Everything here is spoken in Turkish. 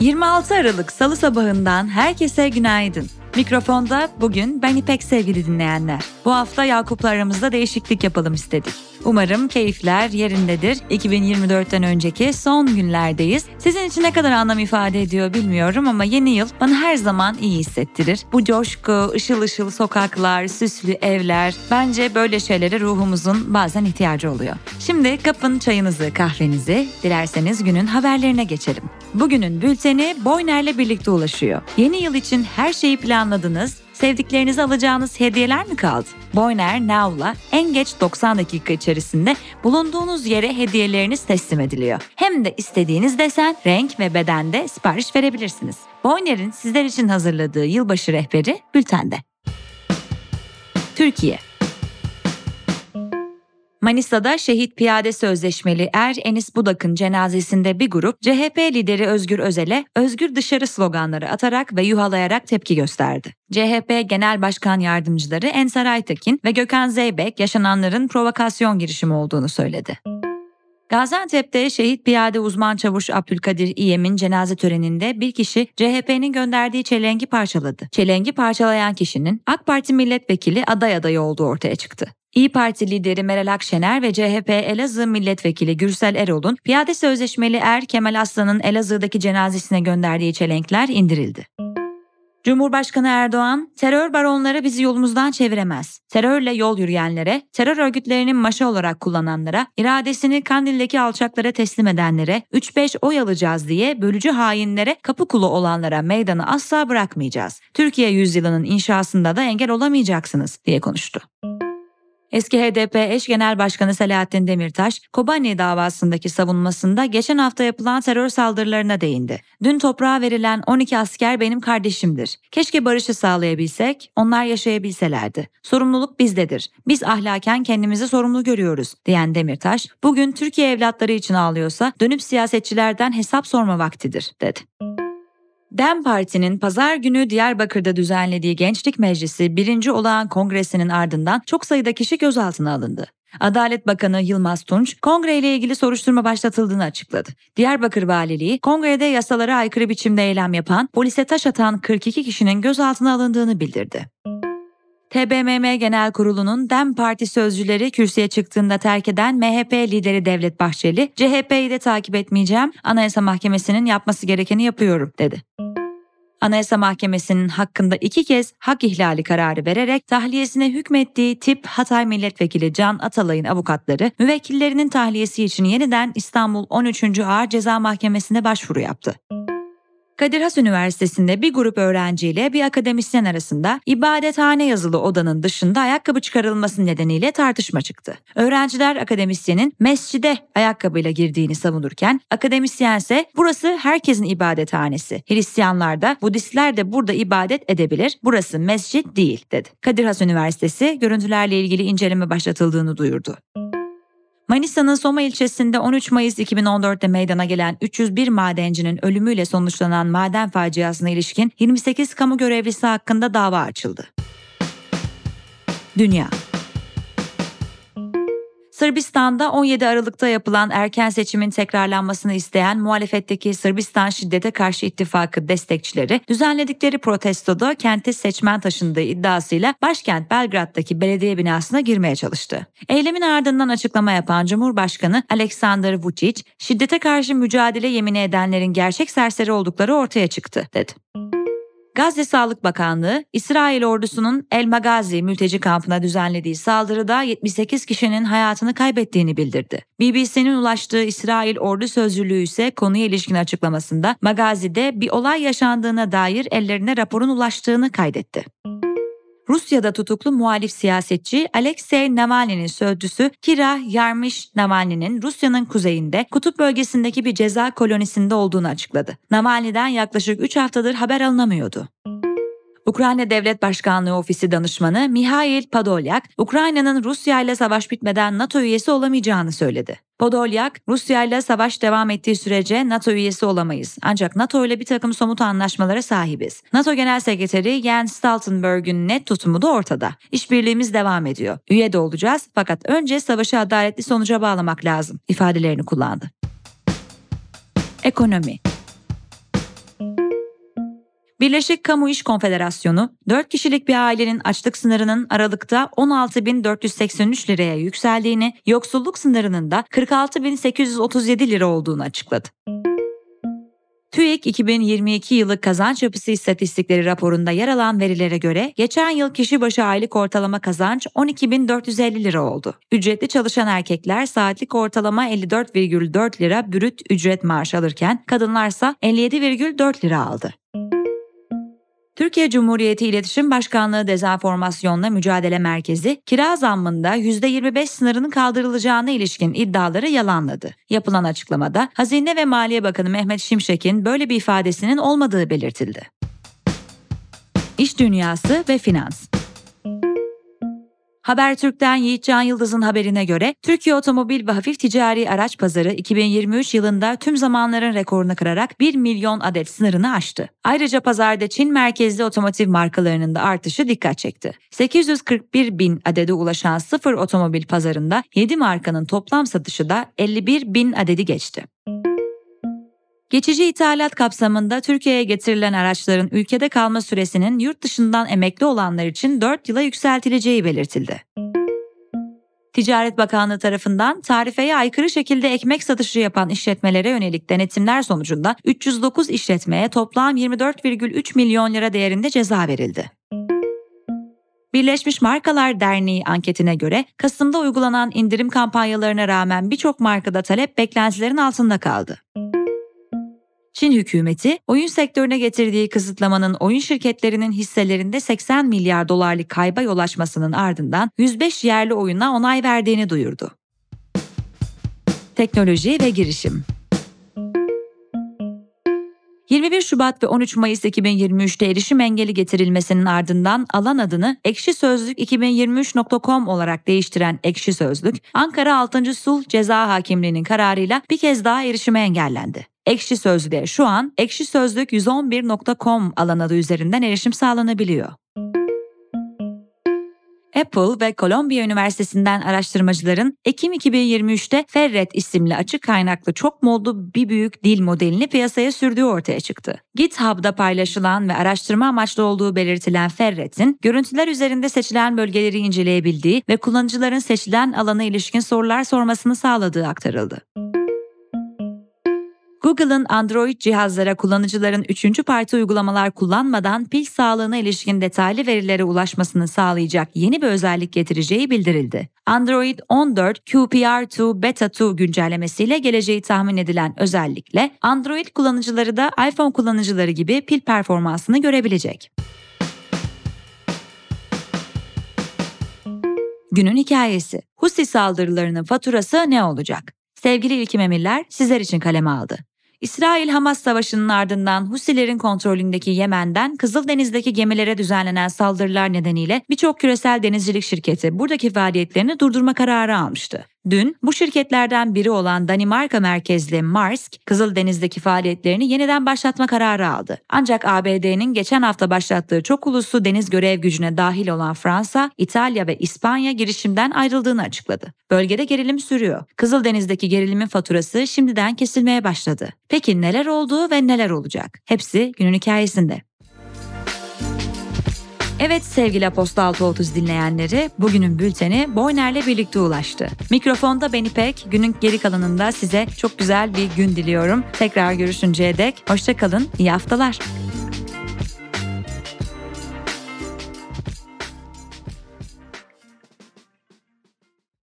...26 Aralık Salı sabahından herkese günaydın. Mikrofonda bugün ben İpek sevgili dinleyenler. Bu hafta Yakup'la aramızda değişiklik yapalım istedik. Umarım keyifler yerindedir. 2024'ten önceki son günlerdeyiz. Sizin için ne kadar anlam ifade ediyor bilmiyorum ama yeni yıl bana her zaman iyi hissettirir. Bu coşku, ışıl ışıl sokaklar, süslü evler bence böyle şeylere ruhumuzun bazen ihtiyacı oluyor. Şimdi kapın çayınızı, kahvenizi, dilerseniz günün haberlerine geçelim. Bugünün bülteni Boyner'le birlikte ulaşıyor. Yeni yıl için her şeyi planladınız, sevdiklerinize alacağınız hediyeler mi kaldı? Boyner Now'la en geç 90 dakika içerisinde bulunduğunuz yere hediyeleriniz teslim ediliyor. Hem de istediğiniz desen, renk ve bedende sipariş verebilirsiniz. Boyner'in sizler için hazırladığı yılbaşı rehberi bültende. Türkiye Manisa'da şehit piyade sözleşmeli Er Enis Budak'ın cenazesinde bir grup CHP lideri Özgür Özel'e özgür dışarı sloganları atarak ve yuhalayarak tepki gösterdi. CHP Genel Başkan Yardımcıları Ensar Aytekin ve Gökhan Zeybek yaşananların provokasyon girişimi olduğunu söyledi. Gaziantep'te şehit piyade uzman çavuş Abdülkadir İyem'in cenaze töreninde bir kişi CHP'nin gönderdiği çelengi parçaladı. Çelengi parçalayan kişinin AK Parti milletvekili aday adayı olduğu ortaya çıktı. İyi Parti lideri Meral Akşener ve CHP Elazığ Milletvekili Gürsel Erol'un piyade sözleşmeli Er Kemal Aslan'ın Elazığ'daki cenazesine gönderdiği çelenkler indirildi. Cumhurbaşkanı Erdoğan, terör baronları bizi yolumuzdan çeviremez. Terörle yol yürüyenlere, terör örgütlerinin maşa olarak kullananlara, iradesini Kandil'deki alçaklara teslim edenlere, 3-5 oy alacağız diye bölücü hainlere, kapı kulu olanlara meydanı asla bırakmayacağız. Türkiye yüzyılının inşasında da engel olamayacaksınız diye konuştu. Eski HDP eş genel başkanı Selahattin Demirtaş, Kobani davasındaki savunmasında geçen hafta yapılan terör saldırılarına değindi. Dün toprağa verilen 12 asker benim kardeşimdir. Keşke barışı sağlayabilsek, onlar yaşayabilselerdi. Sorumluluk bizdedir. Biz ahlaken kendimizi sorumlu görüyoruz, diyen Demirtaş, bugün Türkiye evlatları için ağlıyorsa dönüp siyasetçilerden hesap sorma vaktidir, dedi. DEM Parti'nin pazar günü Diyarbakır'da düzenlediği Gençlik Meclisi birinci olağan kongresinin ardından çok sayıda kişi gözaltına alındı. Adalet Bakanı Yılmaz Tunç, kongre ile ilgili soruşturma başlatıldığını açıkladı. Diyarbakır Valiliği, kongrede yasalara aykırı biçimde eylem yapan, polise taş atan 42 kişinin gözaltına alındığını bildirdi. TBMM Genel Kurulu'nun DEM Parti sözcüleri kürsüye çıktığında terk eden MHP lideri Devlet Bahçeli, CHP'yi de takip etmeyeceğim, Anayasa Mahkemesi'nin yapması gerekeni yapıyorum, dedi. Anayasa Mahkemesi'nin hakkında iki kez hak ihlali kararı vererek tahliyesine hükmettiği tip Hatay Milletvekili Can Atalay'ın avukatları müvekkillerinin tahliyesi için yeniden İstanbul 13. Ağır Ceza Mahkemesi'ne başvuru yaptı. Kadir Has Üniversitesi'nde bir grup öğrenciyle bir akademisyen arasında ibadethane yazılı odanın dışında ayakkabı çıkarılması nedeniyle tartışma çıktı. Öğrenciler akademisyenin mescide ayakkabıyla girdiğini savunurken akademisyen ise burası herkesin ibadethanesi. Hristiyanlar da Budistler de burada ibadet edebilir. Burası mescit değil dedi. Kadir Has Üniversitesi görüntülerle ilgili inceleme başlatıldığını duyurdu. Manisa'nın Soma ilçesinde 13 Mayıs 2014'te meydana gelen 301 madencinin ölümüyle sonuçlanan maden faciasına ilişkin 28 kamu görevlisi hakkında dava açıldı. Dünya Sırbistan'da 17 Aralık'ta yapılan erken seçimin tekrarlanmasını isteyen muhalefetteki Sırbistan Şiddete Karşı İttifakı destekçileri düzenledikleri protestoda kente seçmen taşındığı iddiasıyla başkent Belgrad'daki belediye binasına girmeye çalıştı. Eylemin ardından açıklama yapan Cumhurbaşkanı Aleksandar Vučić, şiddete karşı mücadele yemini edenlerin gerçek serseri oldukları ortaya çıktı, dedi. Gazze Sağlık Bakanlığı, İsrail ordusunun El Magazi mülteci kampına düzenlediği saldırıda 78 kişinin hayatını kaybettiğini bildirdi. BBC'nin ulaştığı İsrail ordu sözcülüğü ise konuya ilişkin açıklamasında Magazi'de bir olay yaşandığına dair ellerine raporun ulaştığını kaydetti. Rusya'da tutuklu muhalif siyasetçi Alexei Navalny'nin sözcüsü Kira Yarmish Navalny'nin Rusya'nın kuzeyinde kutup bölgesindeki bir ceza kolonisinde olduğunu açıkladı. Navalny'den yaklaşık 3 haftadır haber alınamıyordu. Ukrayna Devlet Başkanlığı Ofisi Danışmanı Mihail Podolyak, Ukrayna'nın Rusya ile savaş bitmeden NATO üyesi olamayacağını söyledi. Podolyak, Rusya ile savaş devam ettiği sürece NATO üyesi olamayız. Ancak NATO ile bir takım somut anlaşmalara sahibiz. NATO Genel Sekreteri Jens Stoltenberg'ün net tutumu da ortada. İşbirliğimiz devam ediyor. Üye de olacağız fakat önce savaşı adaletli sonuca bağlamak lazım ifadelerini kullandı. Ekonomi Birleşik Kamu İş Konfederasyonu, 4 kişilik bir ailenin açlık sınırının Aralık'ta 16.483 liraya yükseldiğini, yoksulluk sınırının da 46.837 lira olduğunu açıkladı. TÜİK 2022 yılı kazanç yapısı istatistikleri raporunda yer alan verilere göre geçen yıl kişi başı aylık ortalama kazanç 12.450 lira oldu. Ücretli çalışan erkekler saatlik ortalama 54,4 lira brüt ücret maaş alırken kadınlarsa 57,4 lira aldı. Türkiye Cumhuriyeti İletişim Başkanlığı Dezenformasyonla Mücadele Merkezi, kira zammında %25 sınırının kaldırılacağına ilişkin iddiaları yalanladı. Yapılan açıklamada Hazine ve Maliye Bakanı Mehmet Şimşek'in böyle bir ifadesinin olmadığı belirtildi. İş dünyası ve finans Habertürk'ten Yiğitcan Yıldız'ın haberine göre Türkiye otomobil ve hafif ticari araç pazarı 2023 yılında tüm zamanların rekorunu kırarak 1 milyon adet sınırını aştı. Ayrıca pazarda Çin merkezli otomotiv markalarının da artışı dikkat çekti. 841 bin adede ulaşan sıfır otomobil pazarında 7 markanın toplam satışı da 51 bin adedi geçti. Geçici ithalat kapsamında Türkiye'ye getirilen araçların ülkede kalma süresinin yurt dışından emekli olanlar için 4 yıla yükseltileceği belirtildi. Ticaret Bakanlığı tarafından tarifeye aykırı şekilde ekmek satışı yapan işletmelere yönelik denetimler sonucunda 309 işletmeye toplam 24,3 milyon lira değerinde ceza verildi. Birleşmiş Markalar Derneği anketine göre Kasım'da uygulanan indirim kampanyalarına rağmen birçok markada talep beklentilerin altında kaldı. Çin hükümeti oyun sektörüne getirdiği kısıtlamanın oyun şirketlerinin hisselerinde 80 milyar dolarlık kayba yol açmasının ardından 105 yerli oyuna onay verdiğini duyurdu. Teknoloji ve girişim 21 Şubat ve 13 Mayıs 2023'te erişim engeli getirilmesinin ardından alan adını Ekşi Sözlük 2023.com olarak değiştiren Ekşi Sözlük, Ankara 6. Sulh Ceza Hakimliği'nin kararıyla bir kez daha erişime engellendi. Ekşi Sözlük'e şu an Ekşi Sözlük 111.com alan adı üzerinden erişim sağlanabiliyor. Apple ve Columbia Üniversitesi'nden araştırmacıların Ekim 2023'te Ferret isimli açık kaynaklı çok modlu bir büyük dil modelini piyasaya sürdüğü ortaya çıktı. GitHub'da paylaşılan ve araştırma amaçlı olduğu belirtilen Ferret'in görüntüler üzerinde seçilen bölgeleri inceleyebildiği ve kullanıcıların seçilen alana ilişkin sorular sormasını sağladığı aktarıldı. Google'ın Android cihazlara kullanıcıların üçüncü parti uygulamalar kullanmadan pil sağlığına ilişkin detaylı verilere ulaşmasını sağlayacak yeni bir özellik getireceği bildirildi. Android 14 QPR2 Beta 2 güncellemesiyle geleceği tahmin edilen özellikle Android kullanıcıları da iPhone kullanıcıları gibi pil performansını görebilecek. Günün hikayesi. Husi saldırılarının faturası ne olacak? Sevgili İlkim Emirler sizler için kaleme aldı. İsrail-Hamas savaşının ardından Husilerin kontrolündeki Yemen'den Kızıldeniz'deki gemilere düzenlenen saldırılar nedeniyle birçok küresel denizcilik şirketi buradaki faaliyetlerini durdurma kararı almıştı. Dün bu şirketlerden biri olan Danimarka merkezli Maersk, Kızıldeniz'deki faaliyetlerini yeniden başlatma kararı aldı. Ancak ABD'nin geçen hafta başlattığı çok uluslu deniz görev gücüne dahil olan Fransa, İtalya ve İspanya girişimden ayrıldığını açıkladı. Bölgede gerilim sürüyor. Kızıldeniz'deki gerilimin faturası şimdiden kesilmeye başladı. Peki neler oldu ve neler olacak? Hepsi günün hikayesinde. Evet sevgili Aposta 630 dinleyenleri, bugünün bülteni Boyner'le birlikte ulaştı. Mikrofonda Beni Pek, günün geri kalanında size çok güzel bir gün diliyorum. Tekrar görüşünceye dek hoşçakalın, iyi haftalar.